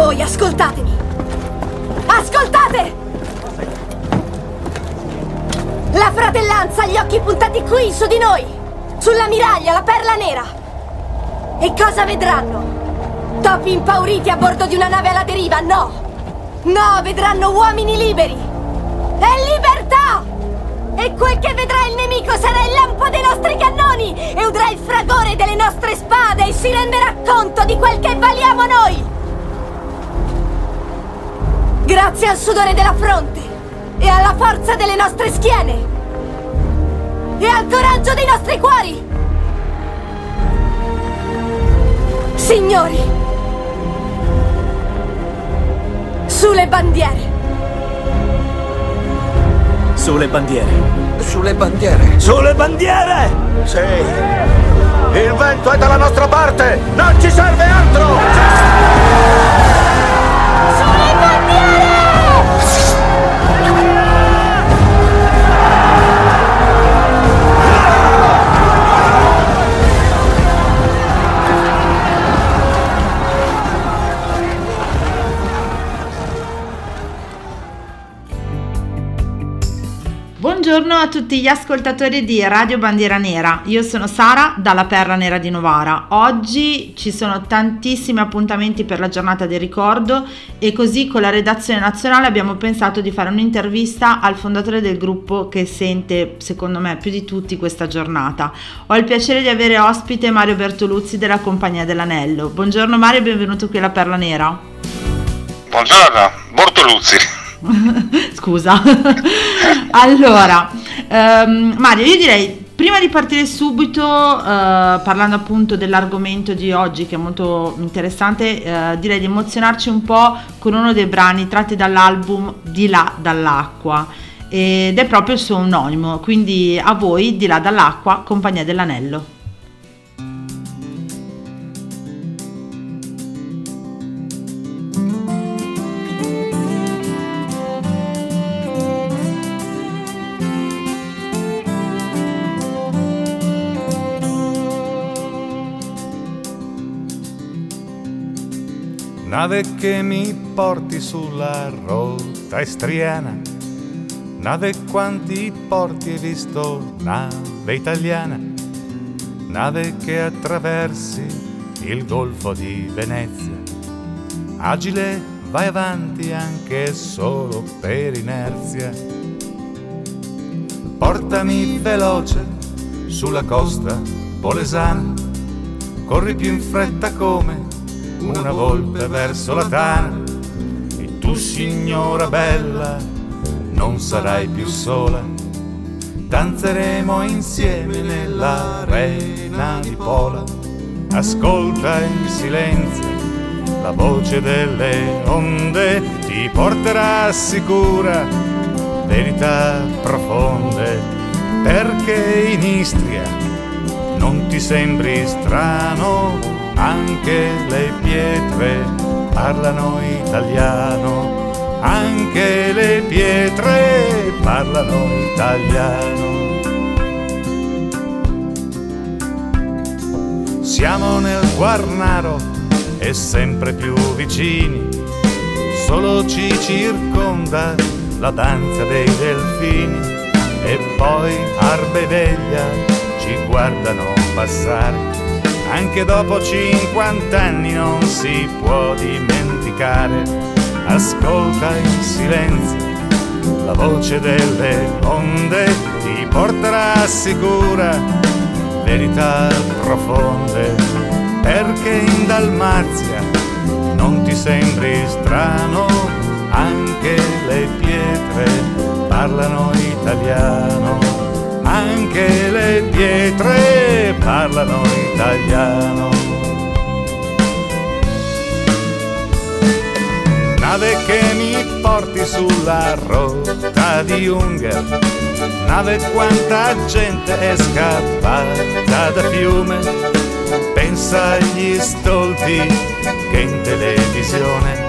Voi ascoltatemi! Ascoltate! La fratellanza ha gli occhi puntati qui, su di noi! Sulla miraglia, la perla nera! E cosa vedranno? Topi impauriti a bordo di una nave alla deriva? No! No, vedranno uomini liberi! E libertà! E quel che vedrà il nemico sarà il lampo dei nostri cannoni e udrà il fragore delle nostre spade e si renderà conto di quel che valiamo noi! Grazie al sudore della fronte e alla forza delle nostre schiene e al coraggio dei nostri cuori! Signori, sulle bandiere! Sulle bandiere. Sulle bandiere. Sulle bandiere! Sì. Il vento è dalla nostra parte! Non ci serve altro! Buongiorno tutti gli ascoltatori di Radio Bandiera Nera, io sono Sara dalla Perla Nera di Novara. Oggi ci sono tantissimi appuntamenti per la giornata del ricordo e così con la redazione nazionale abbiamo pensato di fare un'intervista al fondatore del gruppo che sente secondo me più di tutti questa giornata. Ho il piacere di avere ospite Mario Bertoluzzi della Compagnia dell'Anello. Buongiorno Mario e benvenuto qui alla Perla Nera. Buongiorno, Bortoluzzi. Scusa. allora, ehm, Mario, io direi prima di partire subito, eh, parlando appunto dell'argomento di oggi che è molto interessante, eh, direi di emozionarci un po' con uno dei brani tratti dall'album Di là dall'acqua ed è proprio il suo omonimo, quindi a voi Di là dall'acqua, Compagnia dell'Anello. Nave che mi porti sulla rotta estriana, nave quanti porti hai visto, nave italiana, nave che attraversi il golfo di Venezia. Agile vai avanti anche solo per inerzia. Portami veloce sulla costa polesana, corri più in fretta come una volpe verso la tana. E tu signora bella non sarai più sola. Danzeremo insieme nell'arena di Pola. Ascolta in silenzio la voce delle onde ti porterà sicura verità profonde perché in Istria non ti sembri strano anche le pietre parlano italiano, anche le pietre parlano italiano. Siamo nel Guarnaro e sempre più vicini, solo ci circonda la danza dei delfini. E poi Arbedeglia ci guardano passare anche dopo 50 anni non si può dimenticare. Ascolta in silenzio la voce delle onde, ti porterà sicura verità profonde, perché in Dalmazia non ti sembri strano, anche le pietre parlano italiano anche le pietre parlano italiano. Nave che mi porti sulla rotta di Unger, nave quanta gente è scappata da fiume, pensa agli stolti che in televisione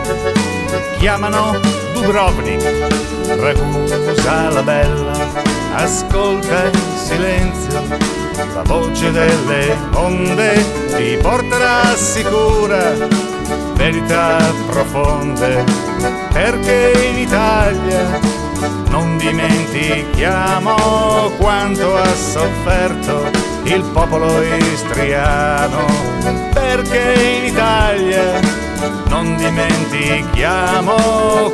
chiamano Dubrovnik, Ragusa la bella ascolta in silenzio la voce delle onde ti porterà sicura verità profonde, perché in Italia non dimentichiamo quanto ha sofferto il popolo istriano, perché in Italia non dimentichiamo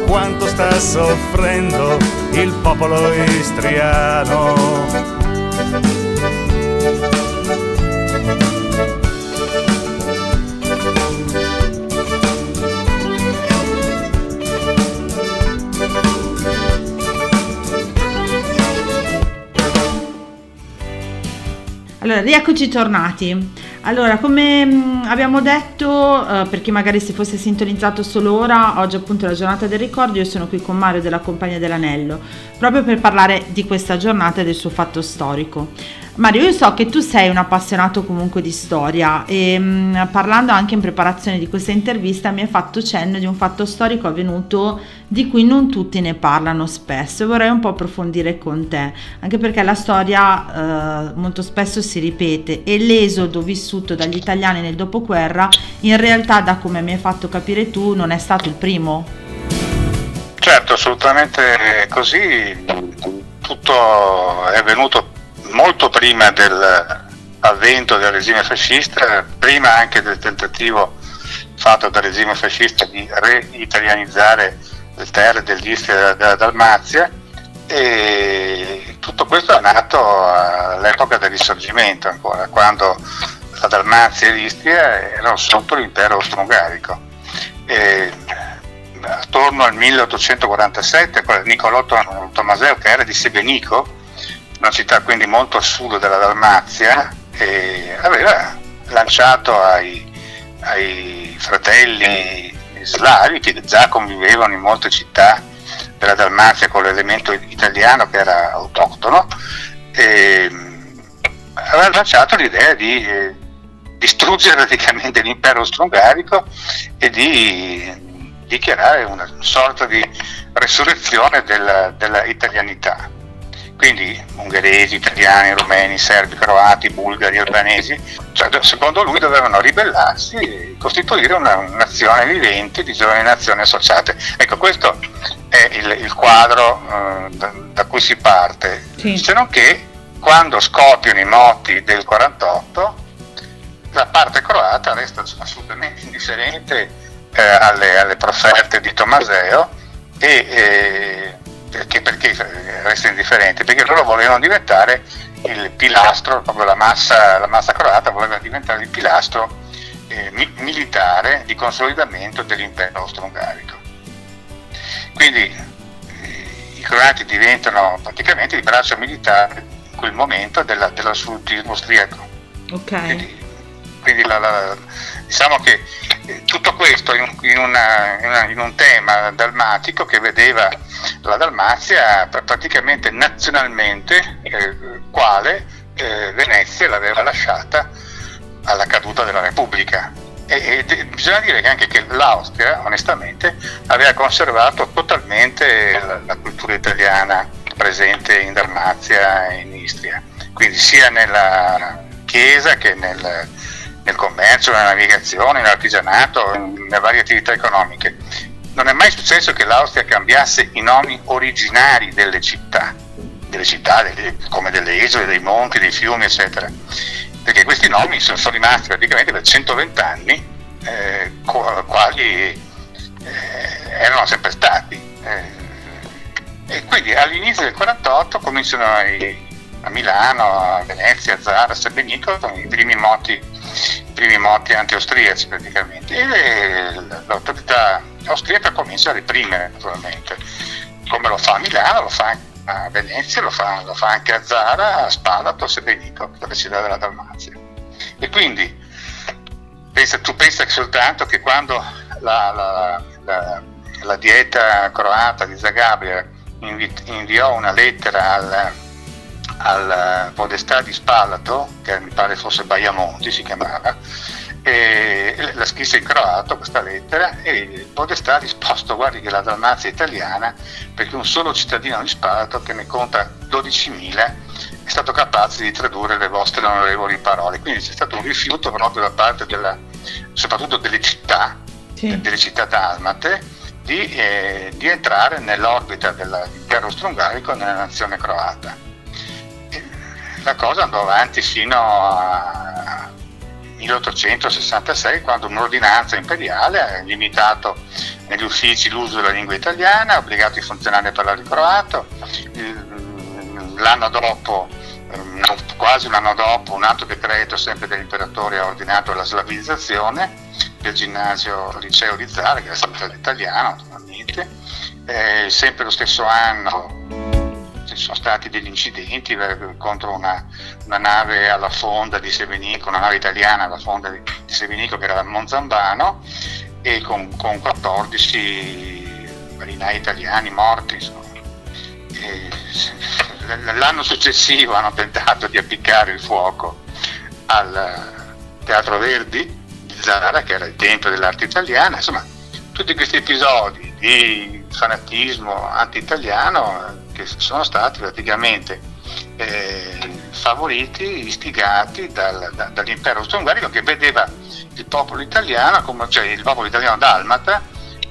quanto sta soffrendo il popolo istriano. Allora, rieccoci tornati. Allora, come mh, abbiamo detto, eh, per chi magari si fosse sintonizzato solo ora, oggi appunto è la giornata del ricordo, io sono qui con Mario della Compagnia dell'Anello, proprio per parlare di questa giornata e del suo fatto storico. Mario, io so che tu sei un appassionato comunque di storia e mh, parlando anche in preparazione di questa intervista mi hai fatto cenno di un fatto storico avvenuto di cui non tutti ne parlano spesso e vorrei un po' approfondire con te, anche perché la storia eh, molto spesso si ripete e l'esodo vissuto dagli italiani nel dopoguerra in realtà da come mi hai fatto capire tu non è stato il primo. Certo, assolutamente così. Tutto è venuto molto prima dell'avvento del regime fascista, prima anche del tentativo fatto dal regime fascista di reitalianizzare le terre dell'Istria e della, della Dalmazia e tutto questo è nato all'epoca del risorgimento ancora, quando la Dalmazia e l'Istria erano sotto l'impero austro-ungarico. Attorno al 1847 Niccolò Tommaseo che era di Sebenico una città quindi molto a sud della Dalmazia, e aveva lanciato ai, ai fratelli slavi che già convivevano in molte città della Dalmazia con l'elemento italiano che era autoctono, e aveva lanciato l'idea di eh, distruggere praticamente l'impero austro-ungarico e di dichiarare una sorta di resurrezione della, della italianità quindi ungheresi, italiani, romeni, serbi, croati, bulgari, albanesi, cioè, secondo lui dovevano ribellarsi e costituire una, nazione vivente di giovani nazioni associate. Ecco, questo è il, il quadro eh, da, da, cui si parte, sì. se non che quando scoppiano i moti del 48 la parte croata resta assolutamente indifferente eh, alle, alle, profferte di Tommaseo e eh, perché, perché resta indifferente? Perché loro volevano diventare il pilastro, proprio la massa, la massa croata voleva diventare il pilastro eh, mi- militare di consolidamento dell'impero austro-ungarico. Quindi eh, i croati diventano praticamente il braccio militare in quel momento della, dell'assolutismo austriaco. Okay. Quindi, quindi la, la, diciamo che eh, tutto questo in in, una, in un, tema dalmatico che vedeva la Dalmazia praticamente nazionalmente eh, quale eh, Venezia l'aveva lasciata alla caduta della Repubblica. E, e bisogna dire che anche che l'Austria, onestamente, aveva conservato totalmente la, la cultura italiana presente in Dalmazia e in Istria, quindi sia nella Chiesa che nel, nel commercio, nella navigazione, nell'artigianato, nelle varie attività economiche. Non è mai successo che l'Austria cambiasse i nomi originari delle città, delle città delle, come delle isole, dei monti, dei fiumi, eccetera, perché questi nomi sono, sono rimasti praticamente per 120 anni, eh, quali eh, erano sempre stati. Eh, e quindi all'inizio del 48 cominciano i, a Milano, a Venezia, a Zara, a Sebenico, i primi moti, i primi moti anti-austriaci praticamente. E l'autorità austriaca comincia a reprimere naturalmente, come lo fa a Milano, lo fa a Venezia, lo fa, lo fa anche a Zara, a Spalato, a Sebenico, la città della Dalmazia. E quindi pensa, tu pensa soltanto che quando la, la, la, la dieta croata di Zagabria inviò una lettera al al Podestà di Spalato, che mi pare fosse Baiamonti si chiamava, e la scrisse in croato questa lettera e il Podestà ha risposto guardi che la Dalmazia è italiana perché un solo cittadino di Spalato che ne conta 12.000 è stato capace di tradurre le vostre onorevoli parole quindi c'è stato un rifiuto proprio da parte della, soprattutto delle città sì. Delle città dalmate di, eh, di entrare nell'orbita dell'impero austro-ungarico nella nazione croata. La cosa andò avanti fino a 1866 quando un'ordinanza imperiale ha limitato negli uffici l'uso della lingua italiana, ha obbligato i funzionari a parlare croato. Il- L'anno dopo, quasi un anno dopo, un altro decreto sempre dell'imperatore ha ordinato la slavizzazione del ginnasio liceo di Zara, che era sempre l'italiano naturalmente. Sempre lo stesso anno ci sono stati degli incidenti eh, contro una, una nave alla fonda di Sevenico, una nave italiana alla fonda di, Sevenico che era a Monzambano e con, con 14 marinai italiani morti. L'anno successivo hanno tentato di appiccare il fuoco al Teatro Verdi di Zara, che era il tempio dell'arte italiana, insomma tutti questi episodi di fanatismo anti-italiano che sono stati praticamente eh, favoriti, istigati dal- da- dall'impero austro-ungarico che vedeva il popolo italiano, come, cioè il popolo italiano dalmata,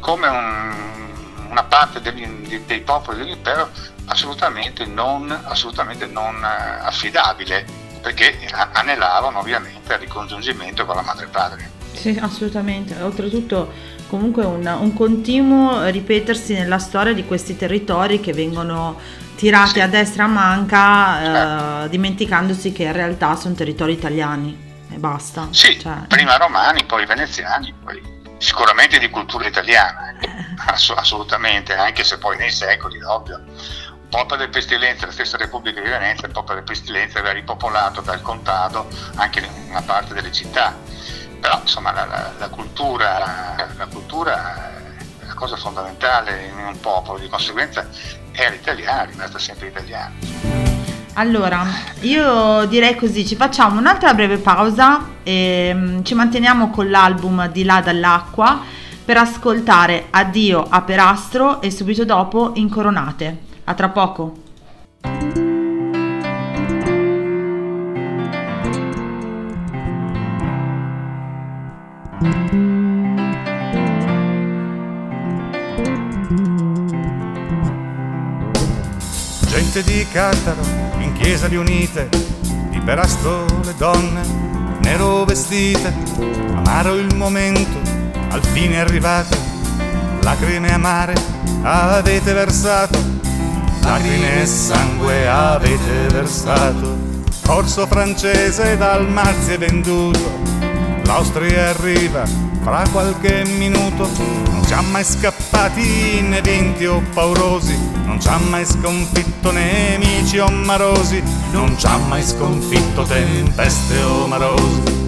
come un- una parte degli- dei popoli dell'impero assolutamente non, assolutamente non eh, affidabile, perché anelavano ovviamente al ricongiungimento con la madrepatria. Sì, assolutamente. Oltretutto, comunque, un, un continuo ripetersi nella storia di questi territori che vengono tirati Sì. a destra a manca, eh, Certo. dimenticandosi che in realtà sono territori italiani e basta. Sì, Cioè, prima romani, poi veneziani, poi sicuramente di cultura italiana. Ass- assolutamente, anche se poi nei secoli, ovvio, un po' per le pestilenze, la stessa Repubblica di Venezia, un po' per le pestilenze aveva ripopolato dal contado anche una parte delle città, però insomma la, la- la cultura, la cultura è la cosa fondamentale in un popolo, di conseguenza era italiana, è rimasta sempre italiana. Allora, io direi così, ci facciamo un'altra breve pausa e mm, ci manteniamo con l'album Di là dall'acqua per ascoltare Addio a Perastro e subito dopo Incoronate. A tra poco. Gente di Cattaro, in chiesa riunite, di Perasto le donne, nero vestite, amaro il momento, al fine arrivate, lacrime amare avete versato, lacrime e sangue avete versato, corso francese dal Marzi è venduto, l'Austria arriva fra qualche minuto, non ci ha mai scappati né vinti o paurosi, non ci ha mai sconfitto nemici o marosi, non ci ha mai sconfitto tempeste o marosi.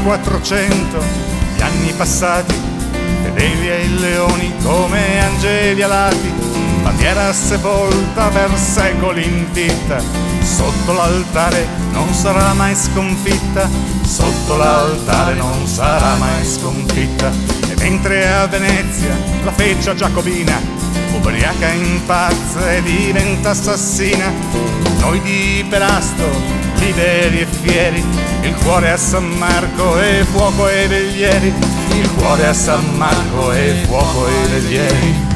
Per noi 400 gli anni passati, fedeli ai leoni come angeli alati, bandiera sepolta per secoli in vita, sotto l'altare non sarà mai sconfitta, sotto l'altare non sarà mai sconfitta. E mentre a Venezia la feccia giacobina, ubriaca impazza e diventa assassina, noi di Perasto liberi e fieri, il cuore a San Marco e fuoco e veglieri, il cuore a San Marco e fuoco e veglieri.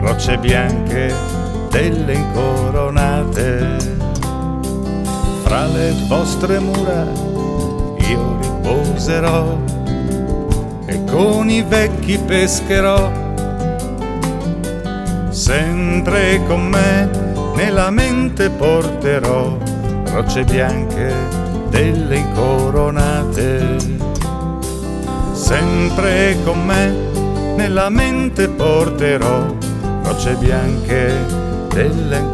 Rocce bianche delle incoronate. Fra le vostre mura io riposerò e con i vecchi pescherò sempre con me nella mente porterò rocce bianche delle incoronate. Sempre con me nella mente porterò rocce bianche delle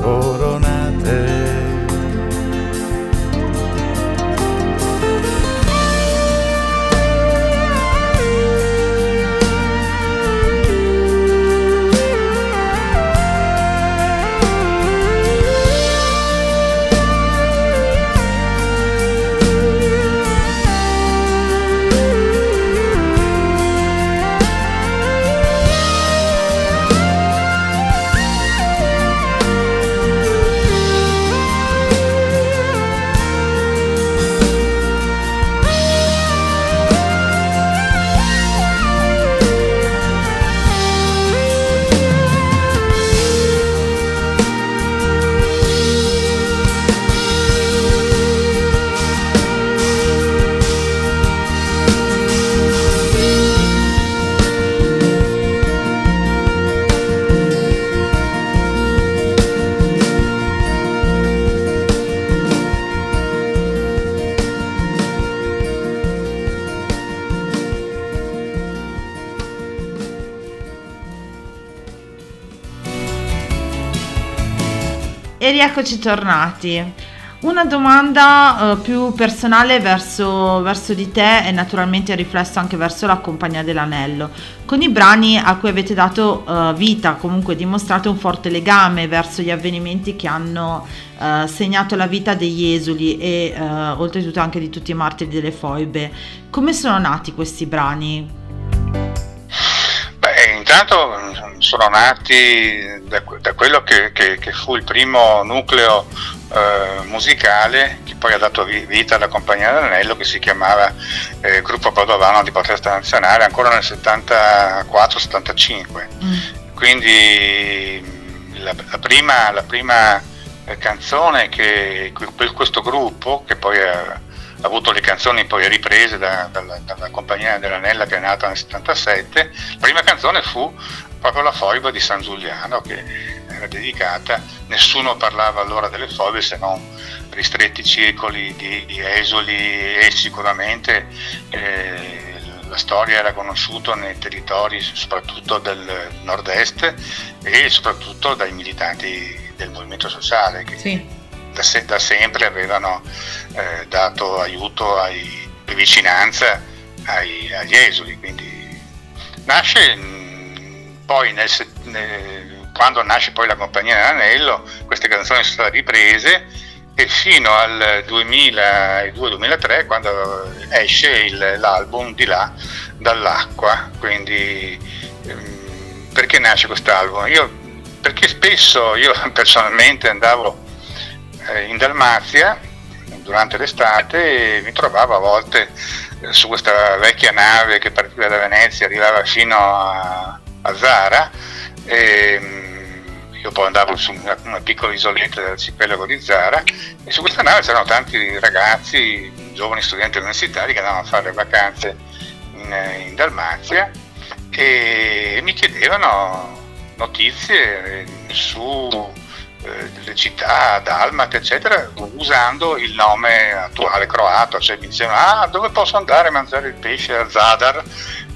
E rieccoci tornati. Una domanda uh, più personale verso, verso, di te e naturalmente riflesso anche verso la Compagnia dell'Anello. Con i brani a cui avete dato uh, vita, comunque dimostrate un forte legame verso gli avvenimenti che hanno uh, segnato la vita degli esuli e oltretutto anche di tutti i martiri delle foibe. Come sono nati questi brani? Sono nati da, da quello che, che, che, fu il primo nucleo eh, musicale che poi ha dato vita alla Compagnia dell'Anello che si chiamava eh, Gruppo Padovano di Protesta Nazionale ancora nel 74-75. Mm. Quindi la, la, prima, la prima eh, canzone che questo gruppo, che poi ha, ha avuto le canzoni poi riprese da, dalla, dalla, Compagnia dell'Anella che è nata nel 77, la prima canzone fu proprio la foiba di San Giuliano che era dedicata, nessuno parlava allora delle foibe se non ristretti circoli di, di esoli e sicuramente eh, la storia era conosciuta nei territori soprattutto del nord-est e soprattutto dai militanti del movimento sociale che sì. da, se, da, sempre avevano eh, dato aiuto ai, e vicinanza ai, agli esuli. Quindi nasce poi nel, nel, quando nasce poi la compagnia dell'anello queste canzoni sono state riprese e fino al 2002-2003 quando esce il, l'album di là dall'acqua quindi ehm, perché nasce quest'album? Io, perché spesso io personalmente andavo eh, in Dalmazia durante l'estate e mi trovavo a volte eh, su questa vecchia nave che partiva da Venezia arrivava fino a a Zara. E, mm, io poi andavo su una, una piccola isoletta dell'arcipelago di Zara e su questa nave c'erano tanti ragazzi, giovani studenti universitari che andavano a fare vacanze in, in Dalmazia e mi chiedevano notizie su eh, delle città, Dalmate, eccetera, usando il nome attuale croato, cioè mi dicevano ah dove posso andare a mangiare il pesce a Zadar?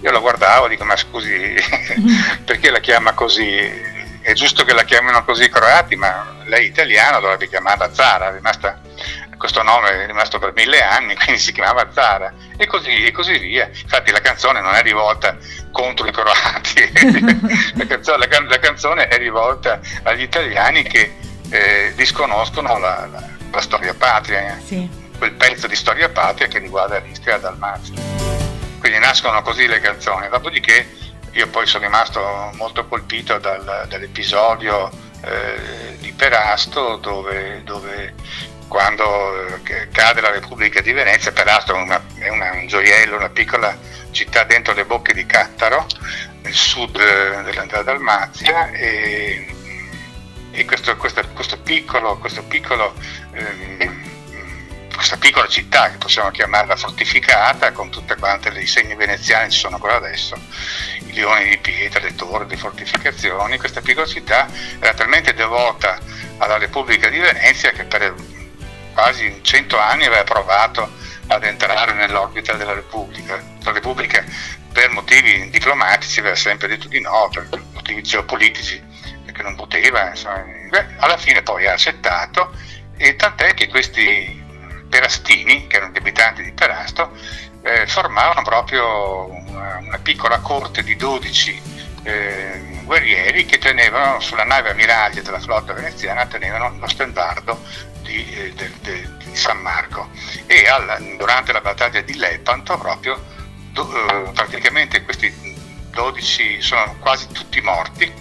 Io lo guardavo e dico ma scusi perché la chiama così? È giusto che la chiamino così i croati, ma lei italiana dovrebbe chiamarla Zara, è rimasta, questo nome è rimasto per mille anni, quindi si chiamava Zara e così, e così via. Infatti la canzone non è rivolta contro i croati, la, canzone, la, la, canzone, è rivolta agli italiani che eh, disconoscono la, la, la, storia patria, eh. sì. quel pezzo di storia patria che riguarda l'Istria Dalmazia. Quindi nascono così le canzoni, dopodiché io poi sono rimasto molto colpito dal, dall'episodio eh, di Perasto dove, dove quando eh, cade la Repubblica di Venezia, Perasto è, una, è una, un gioiello, una piccola città dentro le bocche di Cattaro, nel sud eh, della, della Dalmazia e, e questo, questo, questo, piccolo, questo piccolo ehm, questa piccola città che possiamo chiamarla fortificata con tutte quante le segni veneziani ci sono ancora adesso, i leoni di pietra, le torri, le fortificazioni, questa piccola città era talmente devota alla Repubblica di Venezia che per quasi cento anni aveva provato ad entrare nell'orbita della Repubblica. La Repubblica per motivi diplomatici aveva sempre detto di no, per motivi geopolitici, perché non poteva, beh, alla fine poi ha accettato e tant'è che questi perastini, che erano gli abitanti di Perasto, eh, formavano proprio una, una, piccola corte di 12 eh, guerrieri che tenevano sulla nave ammiraglia della flotta veneziana tenevano lo stendardo di, eh, de, de, di San Marco e alla, durante la battaglia di Lepanto proprio do, eh, praticamente questi 12 sono quasi tutti morti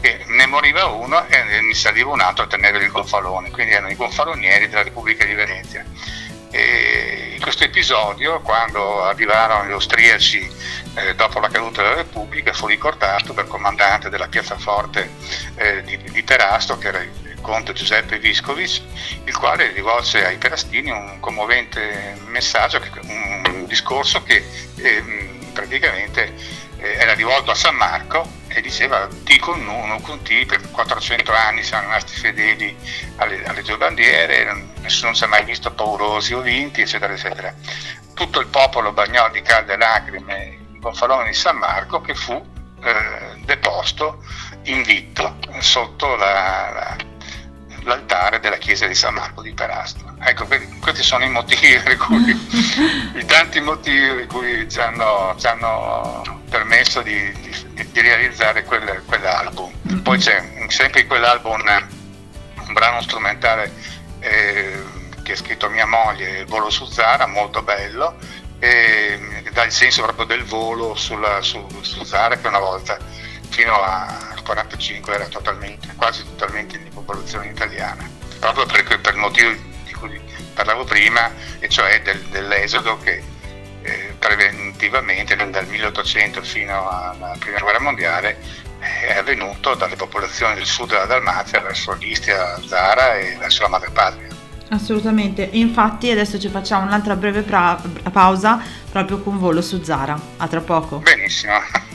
e ne moriva uno e ne saliva un altro a tenere il gonfalone, quindi erano i gonfalonieri della Repubblica di Venezia. E in questo episodio, quando arrivarono gli austriaci eh, dopo la caduta della Repubblica, fu ricordato dal comandante della piazzaforte eh, di, di Perasto, che era conte Giuseppe Viscovic, il quale rivolse ai perastini un commovente messaggio, un discorso che eh, praticamente eh, era rivolto a San Marco e diceva T con uno con T per 400 anni siamo rimasti fedeli alle, alle due bandiere, nessuno si è mai visto paurosi o vinti, eccetera, eccetera. Tutto il popolo bagnò di calde lacrime il gonfalone di San Marco che fu eh, deposto invitto sotto la, la, l'altare della chiesa di San Marco di Perasto. Ecco, questi sono i motivi per cui, i tanti motivi per cui ci hanno, ci hanno permesso di, di, di realizzare quel, quell'album. Mm-hmm. Poi c'è sempre in quell'album un brano strumentale eh, che ha scritto mia moglie, Il volo su Zara, molto bello, e dà il senso proprio del volo sulla, su, su Zara che una volta fino al 45 era totalmente, quasi totalmente in popolazione italiana, proprio per, per il motivo di cui parlavo prima, e cioè del, dell'esodo che eh, preventivamente dal 1800 fino alla prima guerra mondiale è avvenuto dalle popolazioni del sud della Dalmazia verso l'Istria, Zara e verso la madrepatria. Assolutamente, e infatti adesso ci facciamo un'altra breve pra- pausa proprio con volo su Zara. A tra poco. Benissimo.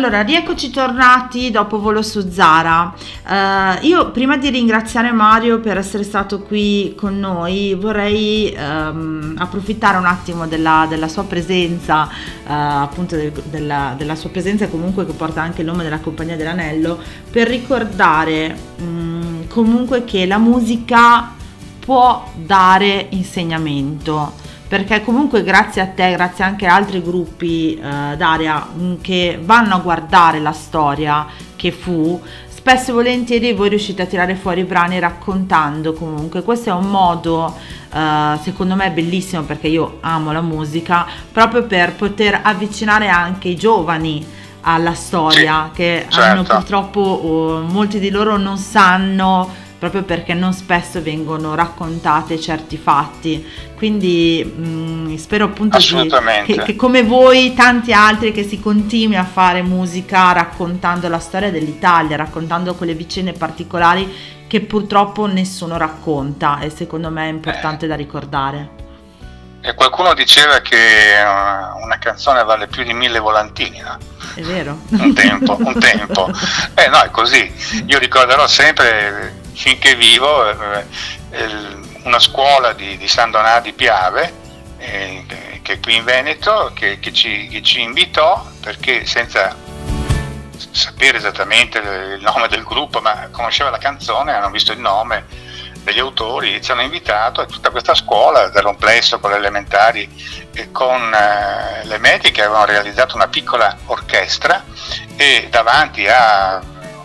Allora, rieccoci tornati dopo Volo su Zara. Uh, io prima di ringraziare Mario per essere stato qui con noi vorrei um, approfittare un attimo della, della sua presenza, uh, appunto del, della, della, sua presenza comunque che porta anche il nome della Compagnia dell'Anello, per ricordare um, comunque che la musica può dare insegnamento perché comunque grazie a te, grazie anche a altri gruppi eh, d'area mm, che vanno a guardare la storia che fu, spesso e volentieri voi riuscite a tirare fuori i brani raccontando comunque. Questo è un modo, eh, secondo me, bellissimo perché io amo la musica, proprio per poter avvicinare anche i giovani alla storia sì, che certo. hanno purtroppo, oh, molti di loro non sanno proprio perché non spesso vengono raccontate certi fatti. Quindi mh, mm, spero appunto che, che, come voi, tanti altri, che si continui a fare musica raccontando la storia dell'Italia, raccontando quelle vicende particolari che purtroppo nessuno racconta e secondo me è importante eh. da ricordare. E qualcuno diceva che uh, una canzone vale più di mille volantini, no? È vero. Un tempo, un tempo. Eh no, è così. Io ricorderò sempre finché vivo eh, una scuola di, di San Donà di Piave eh, che è qui in Veneto che, che, ci, che ci invitò perché senza sapere esattamente il nome del gruppo ma conosceva la canzone, hanno visto il nome degli autori, ci hanno invitato a tutta questa scuola, era un plesso con le elementari e con eh, le medie che avevano realizzato una piccola orchestra e davanti a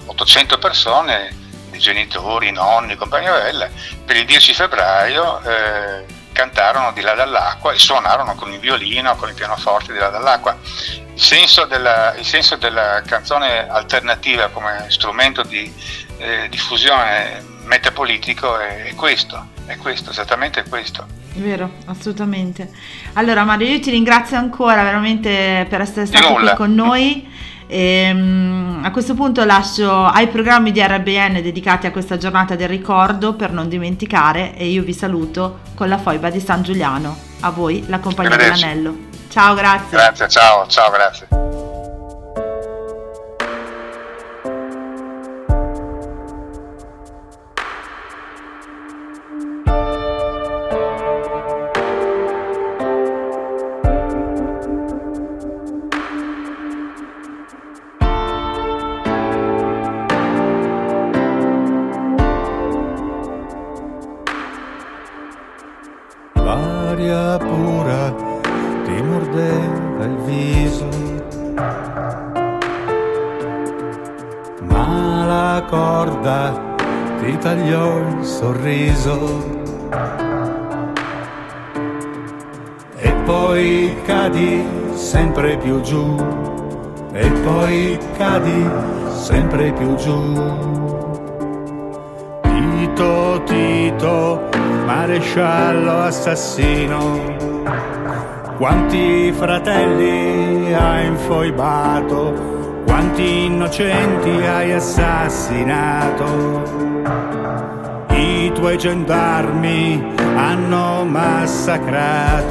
800 persone i genitori, i nonni, i compagni bella, per il 10 febbraio eh, cantarono di là dall'acqua e suonarono con il violino, con il pianoforte di là dall'acqua. Il senso della, il senso della canzone alternativa come strumento di eh, diffusione metapolitico è, è questo, è questo, esattamente questo. Vero, assolutamente. Allora Mario, io ti ringrazio ancora veramente per essere stato qui con noi. E, um, a questo punto lascio ai programmi di RBN dedicati a questa giornata del ricordo per non dimenticare e io vi saluto con la foiba di San Giuliano. A voi la compagnia dell'anello. Ciao, grazie. Grazie, ciao, ciao, grazie. Quanti fratelli hai infoibato, quanti innocenti hai assassinato tuoi gendarmi hanno massacrato.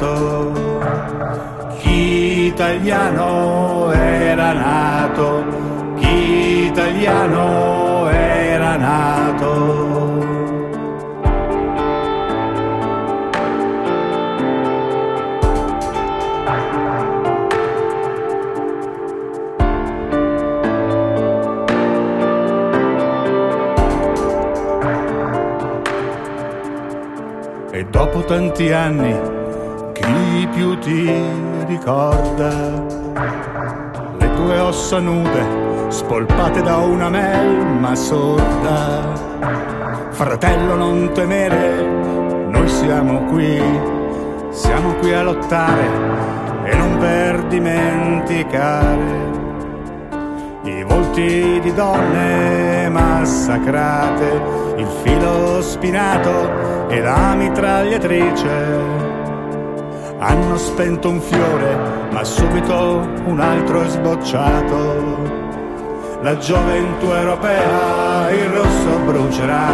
Chi italiano era nato, chi italiano era nato. Dopo tanti anni chi più ti ricorda. Le tue ossa nude spolpate da una melma sorda. Fratello non temere noi siamo qui siamo qui a lottare e non per dimenticare i volti di donne massacrate, il filo spinato e la mitragliatrice. Hanno spento un fiore, ma subito un altro è sbocciato. La gioventù europea, il rosso brucerà.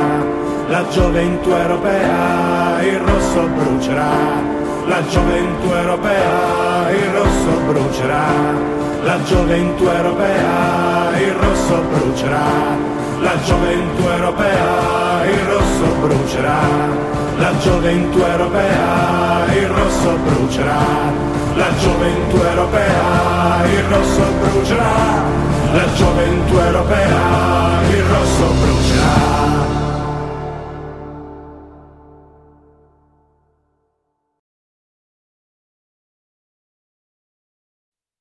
La gioventù europea, il rosso brucerà. La gioventù europea, il rosso brucerà la gioventù europea, il rosso brucerà, la gioventù europea, il rosso brucerà, la gioventù europea, il rosso brucerà, la gioventù europea, il rosso brucerà, la gioventù europea, il rosso brucerà.